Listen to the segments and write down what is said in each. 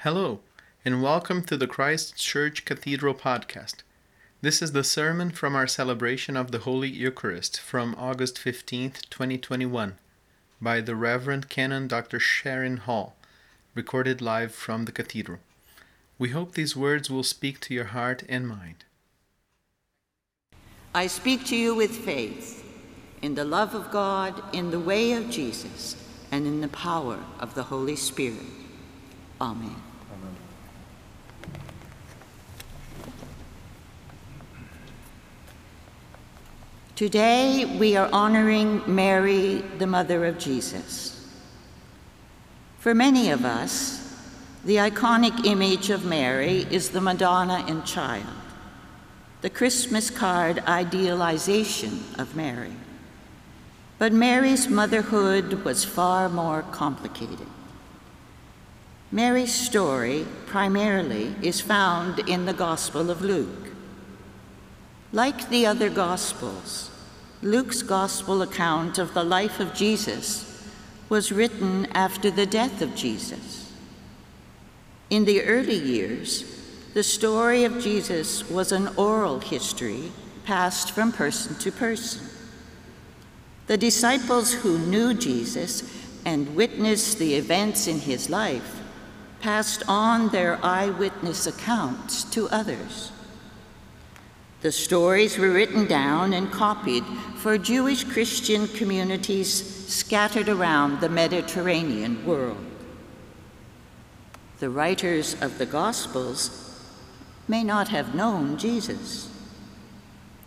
Hello, and welcome to the Christ Church Cathedral podcast. This is the sermon from our celebration of the Holy Eucharist from August 15th, 2021, by the Reverend Canon Dr. Sharon Hall, recorded live from the cathedral. We hope these words will speak to your heart and mind. I speak to you with faith, in the love of God, in the way of Jesus, and in the power of the Holy Spirit. Amen. Today we are honoring Mary, the mother of Jesus. For many of us, the iconic image of Mary is the Madonna and Child, the Christmas card idealization of Mary. But Mary's motherhood was far more complicated. Mary's story primarily is found in the Gospel of Luke. Like the other Gospels, Luke's Gospel account of the life of Jesus was written after the death of Jesus. In the early years, the story of Jesus was an oral history passed from person to person. The disciples who knew Jesus and witnessed the events in his life passed on their eyewitness accounts to others. The stories were written down and copied for Jewish Christian communities scattered around the Mediterranean world. The writers of the Gospels may not have known Jesus.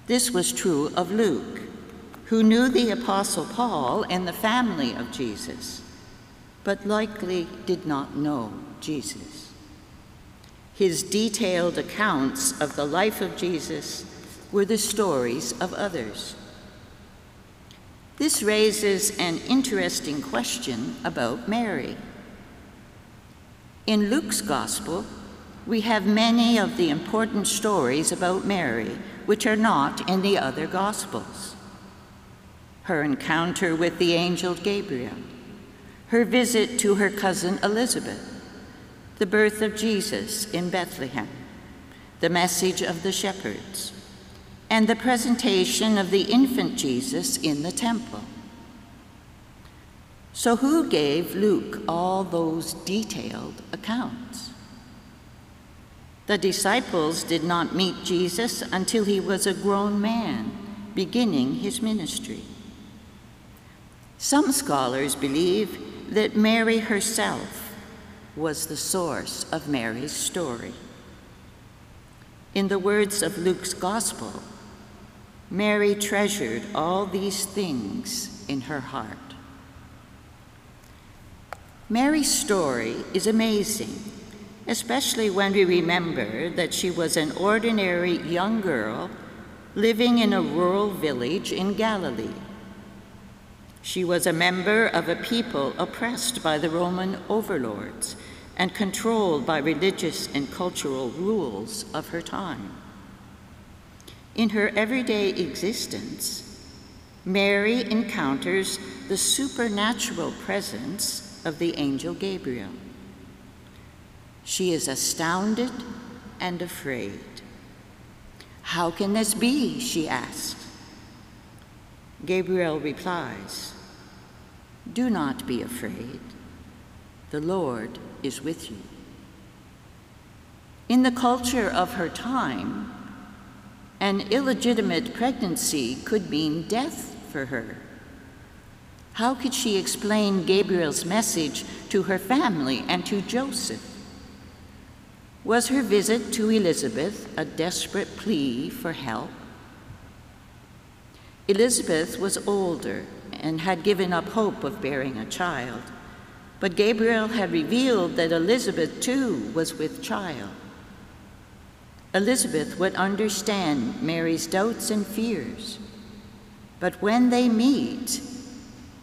This was true of Luke, who knew the Apostle Paul and the family of Jesus, but likely did not know Jesus. His detailed accounts of the life of Jesus were the stories of others. This raises an interesting question about Mary. In Luke's Gospel, we have many of the important stories about Mary which are not in the other Gospels. Her encounter with the angel Gabriel, her visit to her cousin Elizabeth, the birth of Jesus in Bethlehem, the message of the shepherds, and the presentation of the infant Jesus in the temple. So, who gave Luke all those detailed accounts? The disciples did not meet Jesus until he was a grown man, beginning his ministry. Some scholars believe that Mary herself was the source of Mary's story. In the words of Luke's Gospel, Mary treasured all these things in her heart. Mary's story is amazing, especially when we remember that she was an ordinary young girl living in a rural village in Galilee. She was a member of a people oppressed by the Roman overlords and controlled by religious and cultural rules of her time. In her everyday existence, Mary encounters the supernatural presence of the angel Gabriel. She is astounded and afraid. How can this be? she asks. Gabriel replies, Do not be afraid. The Lord is with you. In the culture of her time, an illegitimate pregnancy could mean death for her. How could she explain Gabriel's message to her family and to Joseph? Was her visit to Elizabeth a desperate plea for help? Elizabeth was older and had given up hope of bearing a child. But Gabriel had revealed that Elizabeth too was with child. Elizabeth would understand Mary's doubts and fears. But when they meet,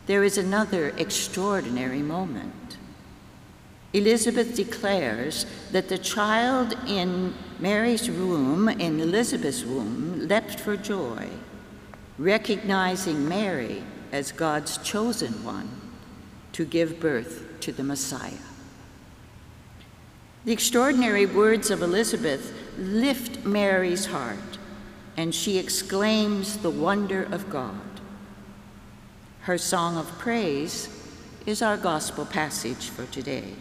there is another extraordinary moment. Elizabeth declares that the child in Mary's womb, in Elizabeth's womb, leapt for joy, recognizing Mary as God's chosen one to give birth to the Messiah. The extraordinary words of Elizabeth lift Mary's heart, and she exclaims the wonder of God. Her song of praise is our gospel passage for today.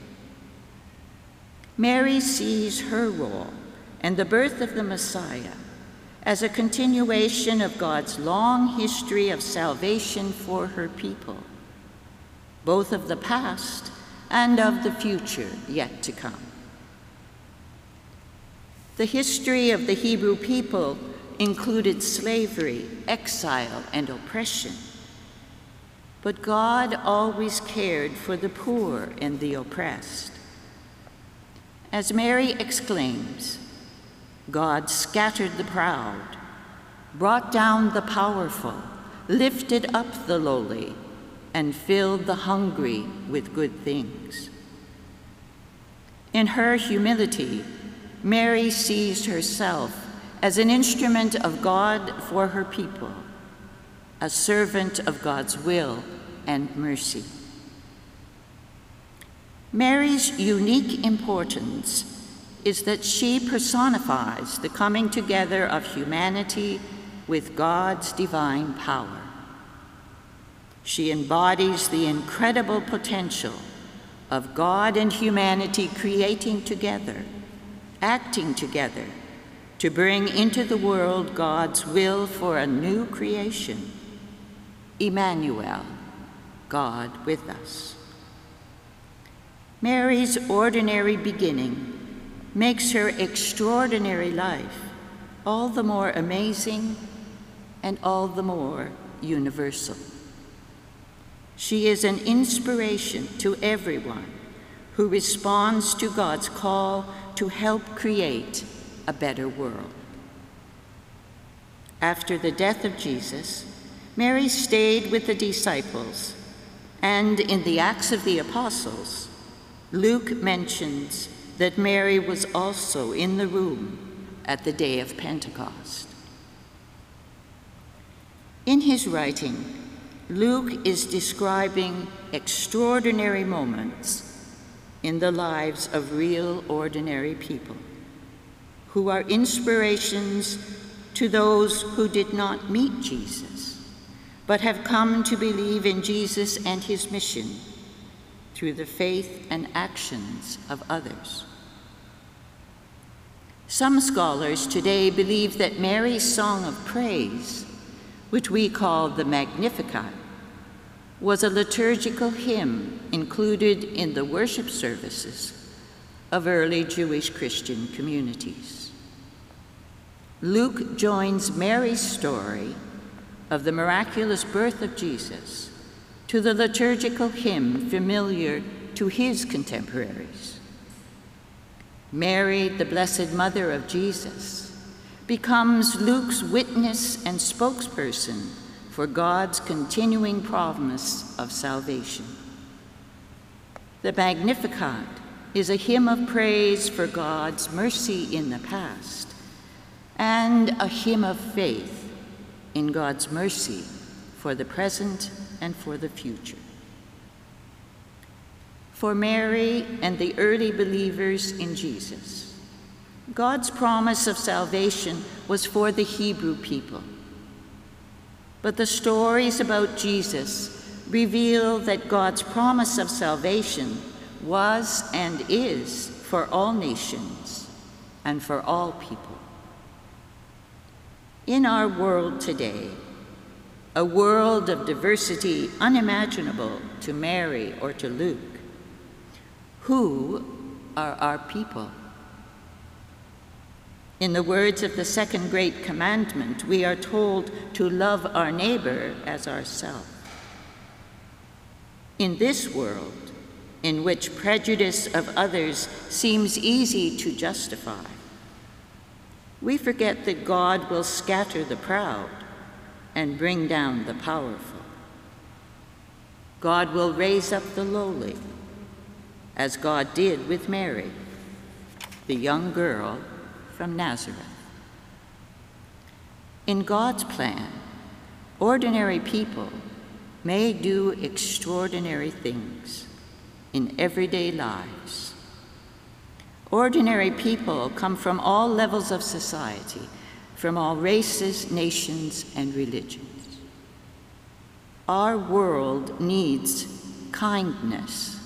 Mary sees her role and the birth of the Messiah as a continuation of God's long history of salvation for her people, both of the past and of the future yet to come. The history of the Hebrew people included slavery, exile, and oppression. But God always cared for the poor and the oppressed. As Mary exclaims, God scattered the proud, brought down the powerful, lifted up the lowly, and filled the hungry with good things. In her humility, Mary sees herself as an instrument of God for her people, a servant of God's will and mercy. Mary's unique importance is that she personifies the coming together of humanity with God's divine power. She embodies the incredible potential of God and humanity creating together, acting together to bring into the world God's will for a new creation. Emmanuel, God with us. Mary's ordinary beginning makes her extraordinary life all the more amazing and all the more universal. She is an inspiration to everyone who responds to God's call to help create a better world. After the death of Jesus, Mary stayed with the disciples, and in the Acts of the Apostles, Luke mentions that Mary was also in the room at the day of Pentecost. In his writing, Luke is describing extraordinary moments in the lives of real, ordinary people who are inspirations to those who did not meet Jesus, but have come to believe in Jesus and his mission through the faith and actions of others. Some scholars today believe that Mary's song of praise, which we call the Magnificat, was a liturgical hymn included in the worship services of early Jewish Christian communities. Luke joins Mary's story of the miraculous birth of Jesus to the liturgical hymn familiar to his contemporaries. Mary, the Blessed Mother of Jesus, becomes Luke's witness and spokesperson for God's continuing promise of salvation. The Magnificat is a hymn of praise for God's mercy in the past and a hymn of faith in God's mercy for the present and for the future. For Mary and the early believers in Jesus, God's promise of salvation was for the Hebrew people. But the stories about Jesus reveal that God's promise of salvation was and is for all nations and for all people. In our world today, a world of diversity unimaginable to Mary or to Luke. Who are our people? In the words of the second great commandment, we are told to love our neighbor as ourselves. In this world, in which prejudice of others seems easy to justify, we forget that God will scatter the proud and bring down the powerful. God will raise up the lowly, as God did with Mary, the young girl from Nazareth. In God's plan, ordinary people may do extraordinary things in everyday lives. Ordinary people come from all levels of society, from all races, nations, and religions. Our world needs kindness,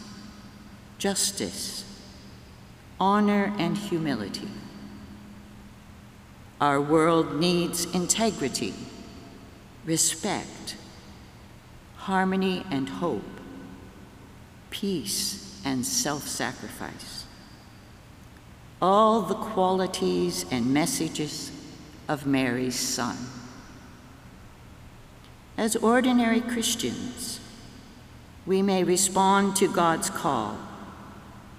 justice, honor, and humility. Our world needs integrity, respect, harmony and hope, peace and self sacrifice. All the qualities and messages of Mary's Son. As ordinary Christians, we may respond to God's call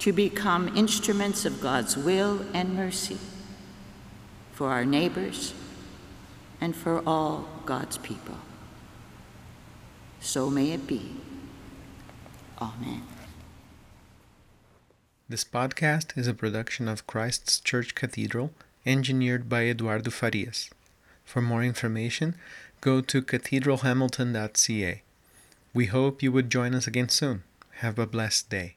to become instruments of God's will and mercy for our neighbors and for all God's people. So may it be. Amen. This podcast is a production of Christ's Church Cathedral, engineered by Eduardo Farias. For more information, go to cathedralhamilton.ca. We hope you would join us again soon. Have a blessed day.